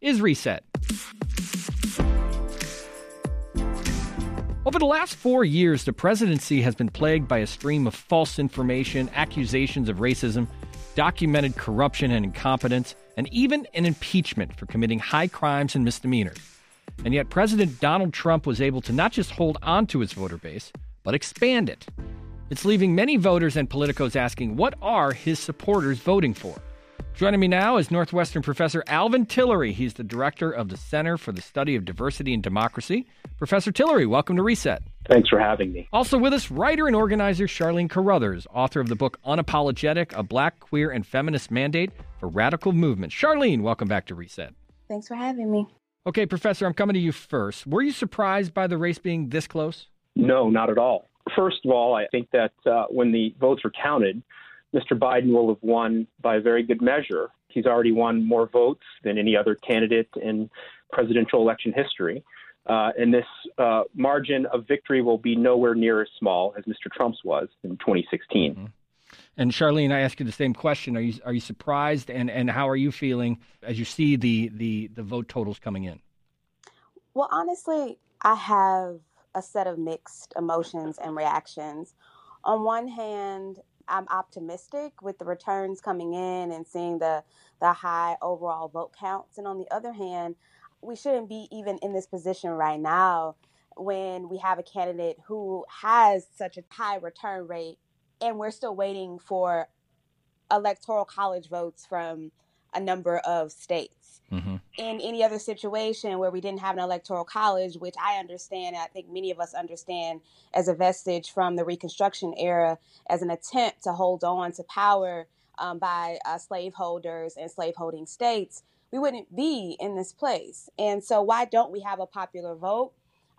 is Reset. Over the last four years, the presidency has been plagued by a stream of false information, accusations of racism, documented corruption and incompetence, and even an impeachment for committing high crimes and misdemeanors. And yet, President Donald Trump was able to not just hold on to his voter base, but expand it. It's leaving many voters and politicos asking what are his supporters voting for? Joining me now is Northwestern professor Alvin Tillery. He's the director of the Center for the Study of Diversity and Democracy. Professor Tillery, welcome to Reset. Thanks for having me. Also with us, writer and organizer Charlene Carruthers, author of the book Unapologetic A Black, Queer, and Feminist Mandate for Radical Movement. Charlene, welcome back to Reset. Thanks for having me. Okay, Professor, I'm coming to you first. Were you surprised by the race being this close? No, not at all. First of all, I think that uh, when the votes were counted, Mr. Biden will have won by a very good measure. He's already won more votes than any other candidate in presidential election history. Uh, and this uh, margin of victory will be nowhere near as small as Mr. Trump's was in 2016. Mm-hmm. And Charlene, I ask you the same question: Are you are you surprised, and, and how are you feeling as you see the, the the vote totals coming in? Well, honestly, I have a set of mixed emotions and reactions. On one hand, I'm optimistic with the returns coming in and seeing the the high overall vote counts. And on the other hand, we shouldn't be even in this position right now when we have a candidate who has such a high return rate and we're still waiting for electoral college votes from a number of states. In any other situation where we didn't have an electoral college, which I understand, I think many of us understand as a vestige from the Reconstruction era, as an attempt to hold on to power um, by uh, slaveholders and slaveholding states, we wouldn't be in this place. And so, why don't we have a popular vote?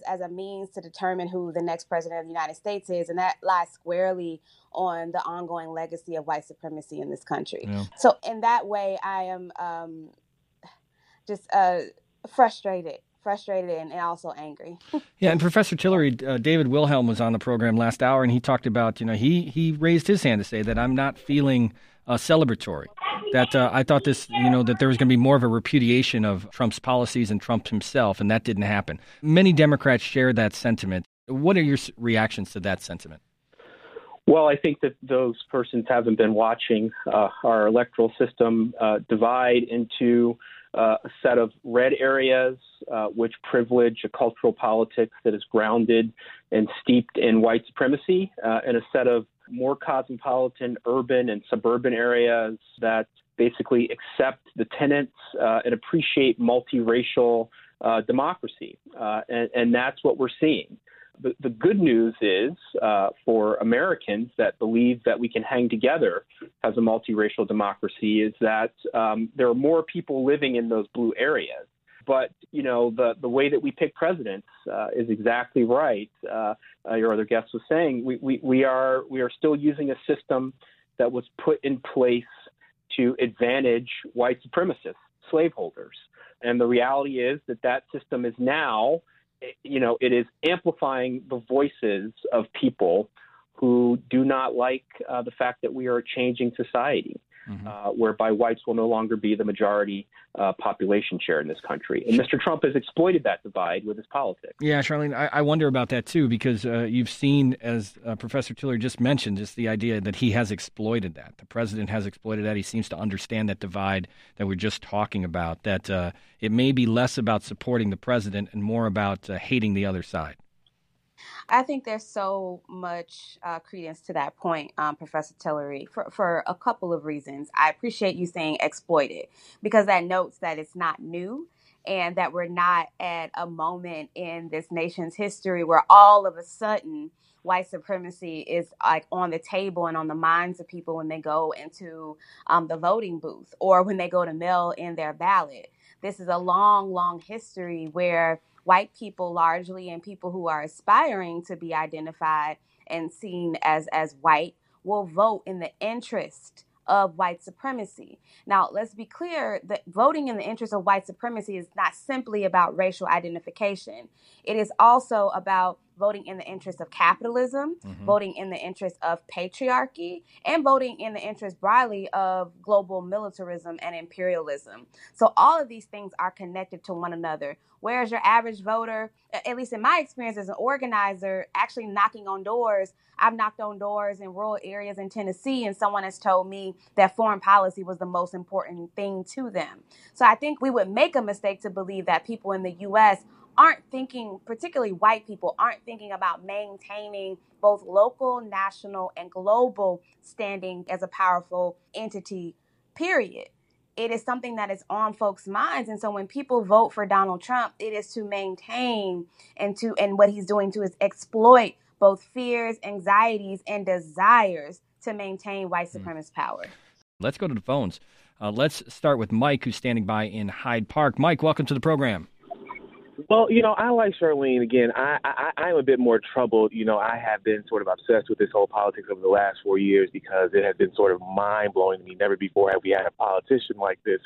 as a means to determine who the next president of the United States is, and that lies squarely on the ongoing legacy of white supremacy in this country. Yeah. So, in that way, I am um, just uh, frustrated frustrated and, also angry. yeah, and Professor Tillery, uh, David Wilhelm was on the program last hour, and he talked about, you know, he he raised his hand to say that I'm not feeling uh, celebratory. That uh, I thought this, you know, that there was going to be more of a repudiation of Trump's policies and Trump himself, and that didn't happen. Many Democrats share that sentiment. What are your reactions to that sentiment? Well, I think that those persons haven't been watching uh, our electoral system uh, divide into uh, a set of red areas uh, which privilege a cultural politics that is grounded and steeped in white supremacy, uh, and a set of more cosmopolitan urban and suburban areas that basically accept the tenets uh, and appreciate multiracial uh, democracy. Uh, and, and, that's what we're seeing. The, the good news is uh, for Americans that believe that we can hang together as a multiracial democracy is that um, there are more people living in those blue areas. But you know the the way that we pick presidents uh, is exactly right. Uh, your other guest was saying we, we we are we are still using a system that was put in place to advantage white supremacists, slaveholders, and the reality is that that system is now, you know, it is amplifying the voices of people who do not like uh, the fact that we are changing society. Mm-hmm. uh, whereby whites will no longer be the majority uh, population share in this country. And Mr. Trump has exploited that divide with his politics. Yeah, Charlene, I, I wonder about that too, because uh, you've seen, as uh, Professor Tillery just mentioned, just the idea that he has exploited that. The president has exploited that. He seems to understand that divide that we're just talking about, that uh, it may be less about supporting the president and more about uh, hating the other side. I think there's so much uh, credence to that point, um, Professor Tillery, for, for a couple of reasons. I appreciate you saying exploited because that notes that it's not new and that we're not at a moment in this nation's history where all of a sudden white supremacy is like on the table and on the minds of people when they go into um, the voting booth or when they go to mail in their ballot. This is a long, long history where white people largely and people who are aspiring to be identified and seen as as white will vote in the interest of white supremacy. Now, let's be clear that voting in the interest of white supremacy is not simply about racial identification. It is also about voting in the interest of capitalism, mm-hmm. voting in the interest of patriarchy, and voting in the interest broadly of global militarism and imperialism. So all of these things are connected to one another. Whereas your average voter, at least in my experience as an organizer, actually knocking on doors, I've knocked on doors in rural areas in Tennessee, and someone has told me that foreign policy was the most important thing to them. So I think we would make a mistake to believe that people in the U.S aren't thinking, particularly white people, aren't thinking about maintaining both local, national, and global standing as a powerful entity, period. It is something that is on folks' minds. And so when people vote for Donald Trump, it is to maintain and to and what he's doing to is exploit both fears, anxieties, and desires to maintain white hmm. supremacist power. Let's go to the phones. Uh, let's start with Mike, who's standing by in Hyde Park. Mike, welcome to the program. Well, you know, I like Charlene. Again, I, I I am a bit more troubled. You know, I have been sort of obsessed with this whole politics over the last four years because it has been sort of mind blowing to me. Never before have we had a politician like this,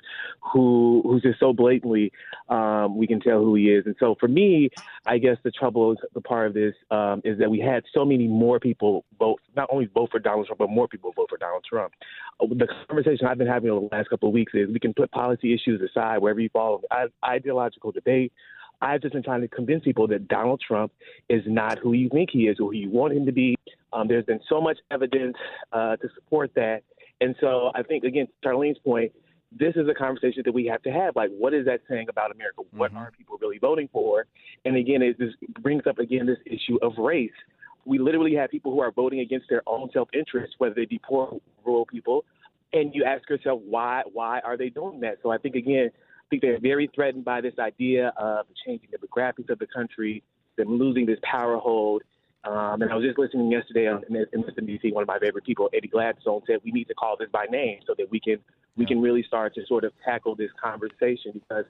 who who's just so blatantly, um, we can tell who he is. And so for me, I guess the trouble is the part of this um, is that we had so many more people vote, not only vote for Donald Trump, but more people vote for Donald Trump. Uh, the conversation I've been having over the last couple of weeks is we can put policy issues aside wherever you fall, ideological debate. I've just been trying to convince people that Donald Trump is not who you think he is, or who you want him to be. Um, there's been so much evidence uh, to support that. And so I think, again, Charlene's point, this is a conversation that we have to have. Like, what is that saying about America? What mm-hmm. are people really voting for? And again, it just brings up again this issue of race. We literally have people who are voting against their own self-interest, whether they be poor rural people, and you ask yourself why why are they doing that? So I think again, think they're very threatened by this idea of the changing demographics of the country, them losing this power hold. Um, and I was just listening yesterday on MSNBC. One of my favorite people, Eddie Gladstone, said we need to call this by name so that we can we can really start to sort of tackle this conversation because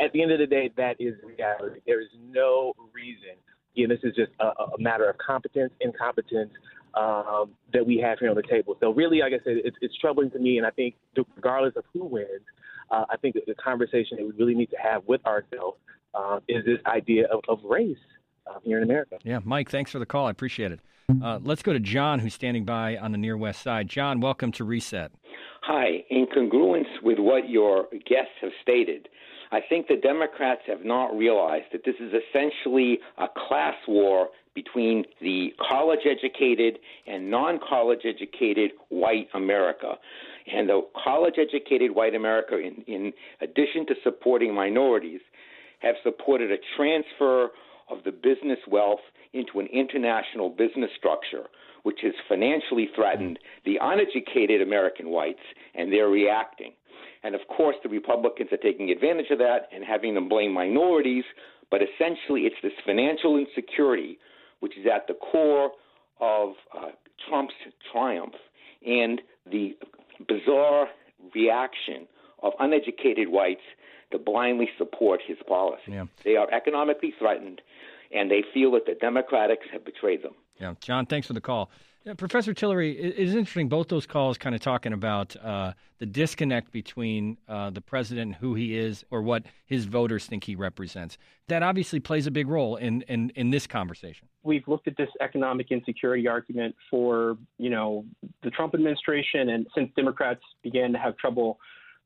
at the end of the day, that is reality. There is no reason. Again, this is just a, a matter of competence, incompetence um, that we have here on the table. So really, like I said, it's, it's troubling to me, and I think regardless of who wins, uh, I think the conversation that we really need to have with ourselves uh, is this idea of, of race uh, here in America. Yeah, Mike, thanks for the call. I appreciate it. Uh, let's go to John, who's standing by on the near west side. John, welcome to Reset. Hi. In congruence with what your guests have stated, I think the Democrats have not realized that this is essentially a class war between the college educated and non college educated white America. And the college educated white America, in, in addition to supporting minorities, have supported a transfer of the business wealth into an international business structure, which has financially threatened the uneducated American whites, and they're reacting. And of course, the Republicans are taking advantage of that and having them blame minorities, but essentially it's this financial insecurity which is at the core of uh, Trump's triumph and the bizarre reaction of uneducated whites to blindly support his policy. Yeah. They are economically threatened, and they feel that the Democrats have betrayed them. Yeah, John, thanks for the call. Professor Tillery, it is interesting. Both those calls kind of talking about uh, the disconnect between uh, the president and who he is, or what his voters think he represents. That obviously plays a big role in, in, in this conversation. We've looked at this economic insecurity argument for you know the Trump administration, and since Democrats began to have trouble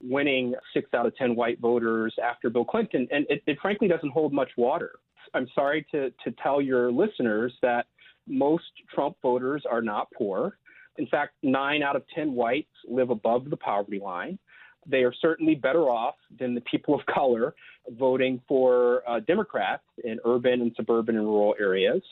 winning six out of ten white voters after Bill Clinton, and it, it frankly doesn't hold much water. I'm sorry to to tell your listeners that most Trump voters are not poor. In fact, nine out of 10 whites live above the poverty line. They are certainly better off than the people of color voting for uh, Democrats in urban and suburban and rural areas.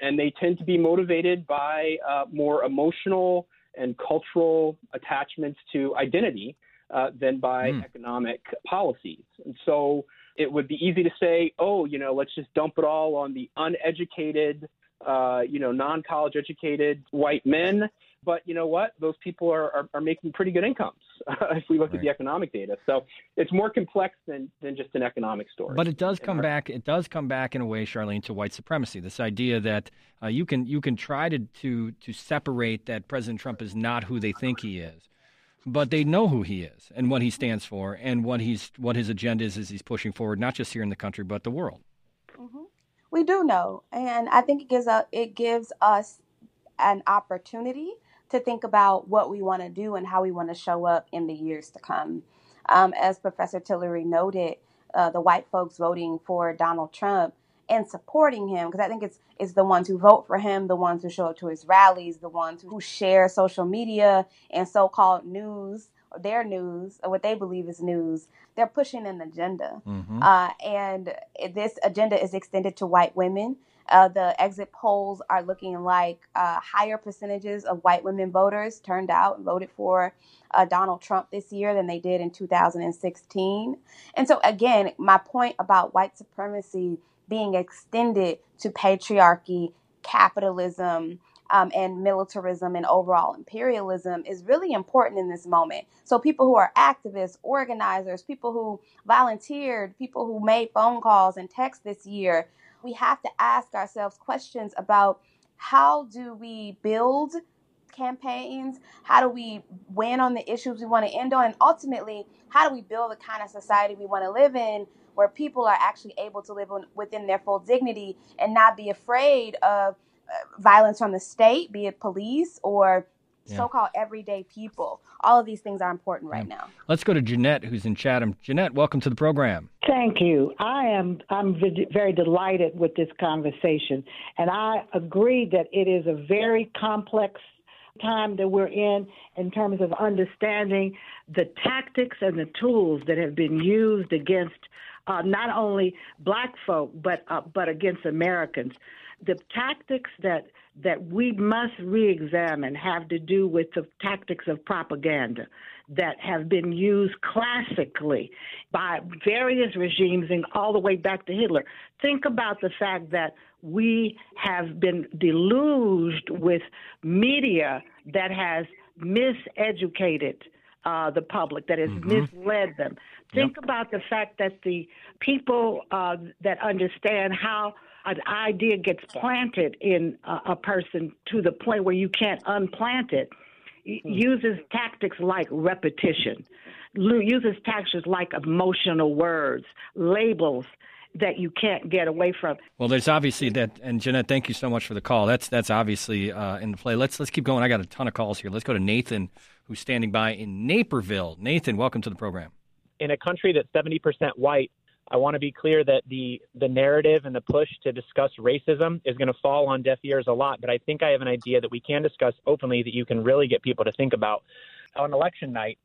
And they tend to be motivated by uh, more emotional and cultural attachments to identity uh, than by mm. economic policies. And so it would be easy to say, oh, you know, let's just dump it all on the uneducated, uh, you know, non-college educated white men. But you know what? Those people are, are, are making pretty good incomes if we look right. at the economic data. So it's more complex than, than just an economic story. But it does come our- back. It does come back in a way, Charlene, to white supremacy. This idea that uh, you can you can try to, to to separate that President Trump is not who they think he is, but they know who he is and what he stands for and what he's what his agenda is as he's pushing forward, not just here in the country but the world. Mm-hmm. We do know, and I think it gives a, it gives us an opportunity to think about what we want to do and how we want to show up in the years to come. Um, as Professor Tillery noted, uh, the white folks voting for Donald Trump and supporting him, because I think it's it's the ones who vote for him, the ones who show up to his rallies, the ones who share social media and so-called news their news or what they believe is news. They're pushing an agenda, mm-hmm. uh, and this agenda is extended to white women. Uh, the exit polls are looking like uh, higher percentages of white women voters turned out and voted for uh, Donald Trump this year than they did in 2016. And so, again, my point about white supremacy being extended to patriarchy, capitalism, um, and militarism and overall imperialism is really important in this moment. So, people who are activists, organizers, people who volunteered, people who made phone calls and texts this year, we have to ask ourselves questions about how do we build campaigns? How do we win on the issues we want to end on? And ultimately, how do we build the kind of society we want to live in where people are actually able to live within their full dignity and not be afraid of uh, violence from the state, be it police or yeah. so-called everyday people. All of these things are important right yeah. now. Let's go to Jeanette, who's in Chatham. Jeanette, welcome to the program. Thank you. I am I'm very delighted with this conversation, and I agree that it is a very complex time that we're in in terms of understanding the tactics and the tools that have been used against uh, not only black folk but uh, but against Americans the tactics that that we must re-examine have to do with the tactics of propaganda that have been used classically by various regimes and all the way back to Hitler. Think about the fact that we have been deluged with media that has miseducated uh, the public, that has mm-hmm. misled them. Think yep. about the fact that the people uh, that understand how an idea gets planted in a, a person to the point where you can't unplant it, hmm. uses tactics like repetition, uses tactics like emotional words, labels that you can't get away from. Well, there's obviously that, and Jeanette, thank you so much for the call. That's that's obviously uh, in the play. Let's let's keep going. I got a ton of calls here. Let's go to Nathan, who's standing by in Naperville. Nathan, welcome to the program. In a country that's 70% white, I want to be clear that the the narrative and the push to discuss racism is going to fall on deaf ears a lot, but I think I have an idea that we can discuss openly that you can really get people to think about. On election night,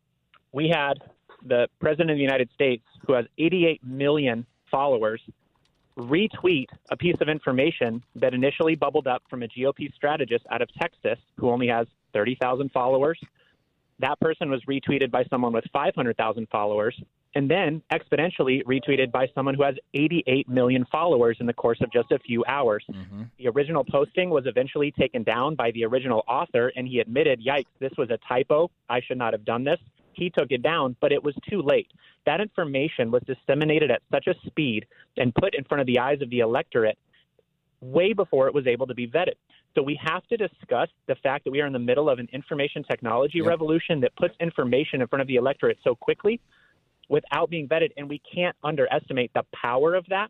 we had the president of the United States, who has 88 million followers, retweet a piece of information that initially bubbled up from a GOP strategist out of Texas who only has 30,000 followers. That person was retweeted by someone with 500,000 followers and then exponentially retweeted by someone who has 88 million followers in the course of just a few hours. Mm-hmm. The original posting was eventually taken down by the original author, and he admitted, yikes, this was a typo. I should not have done this. He took it down, but it was too late. That information was disseminated at such a speed and put in front of the eyes of the electorate way before it was able to be vetted. So we have to discuss the fact that we are in the middle of an information technology Yep. revolution that puts information in front of the electorate so quickly without being vetted. And we can't underestimate the power of that.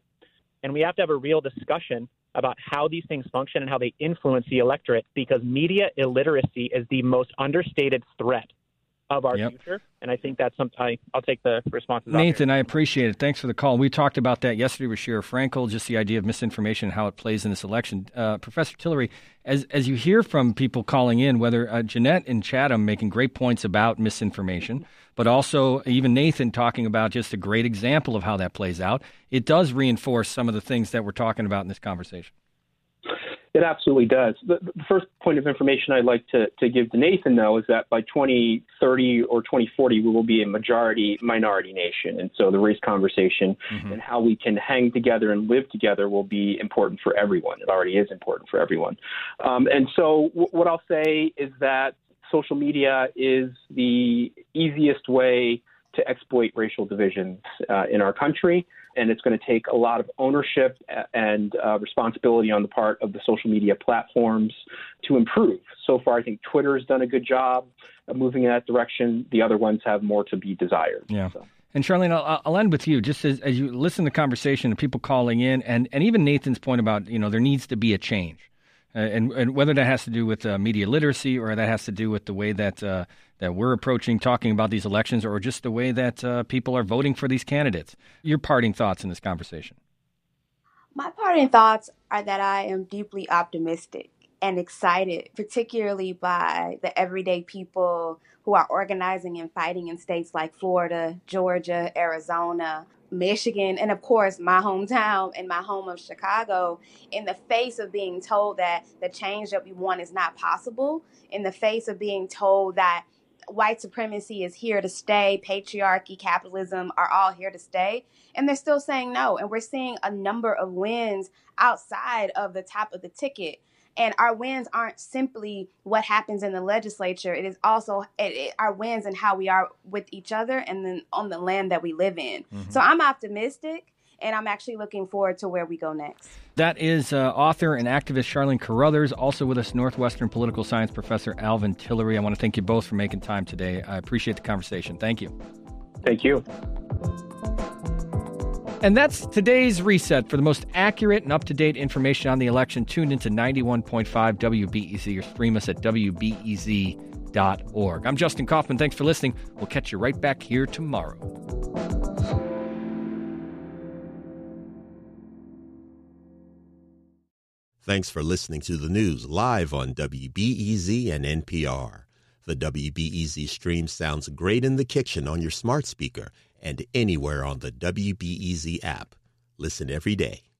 And we have to have a real discussion about how these things function and how they influence the electorate because media illiteracy is the most understated threat of our Yep. future. And I think that's something I, I'll take the responses. Nathan, I appreciate it. Thanks for the call. We talked about that yesterday with Sheera Frenkel, just the idea of misinformation and how it plays in this election. Uh, Professor Tillery, as as you hear from people calling in, whether uh, Jeanette and Chatham making great points about misinformation, but also even Nathan talking about just a great example of how that plays out, it does reinforce some of the things that we're talking about in this conversation. It absolutely does. The, the first point of information I'd like to, to give to Nathan, though, is that by 2030 or 2040, we will be a majority minority nation. And so the race conversation and how we can hang together and live together will be important for everyone. It already is important for everyone. Um, and so w- what I'll say is that social media is the easiest way to exploit racial divisions uh, in our country. And it's going to take a lot of ownership and uh, responsibility on the part of the social media platforms to improve. So far, I think Twitter has done a good job of moving in that direction. The other ones have more to be desired. Yeah. So. And Charlene, I'll, I'll end with you. Just as, as you listen to the conversation and people calling in, and, and even Nathan's point about you know there needs to be a change, and and whether that has to do with uh, media literacy or that has to do with the way that uh, that we're approaching talking about these elections, or just the way that uh, people are voting for these candidates. Your parting thoughts in this conversation. My parting thoughts are that I am deeply optimistic and excited, particularly by the everyday people who are organizing and fighting in states like Florida, Georgia, Arizona, Michigan, and of course, my hometown and my home of Chicago, in the face of being told that the change that we want is not possible, in the face of being told that white supremacy is here to stay, patriarchy, capitalism are all here to stay. And they're still saying no. And we're seeing a number of wins outside of the top of the ticket. And our wins aren't simply what happens in the legislature. It is also it, it, our wins and how we are with each other and then on the land that we live in. So I'm optimistic and I'm actually looking forward to where we go next. That is uh, author and activist Charlene Carruthers, also with us, Northwestern political science professor Alvin Tillery. I want to thank you both for making time today. I appreciate the conversation. Thank you. Thank you. And that's today's reset for the most accurate and up to date information on the election. Tuned into 91.5 WBEZ or stream us at WBEZ.org. I'm Justin Kaufmann. Thanks for listening. We'll catch you right back here tomorrow. Thanks for listening to the news live on WBEZ and NPR. The WBEZ stream sounds great in the kitchen on your smart speaker and anywhere on the WBEZ app. Listen every day.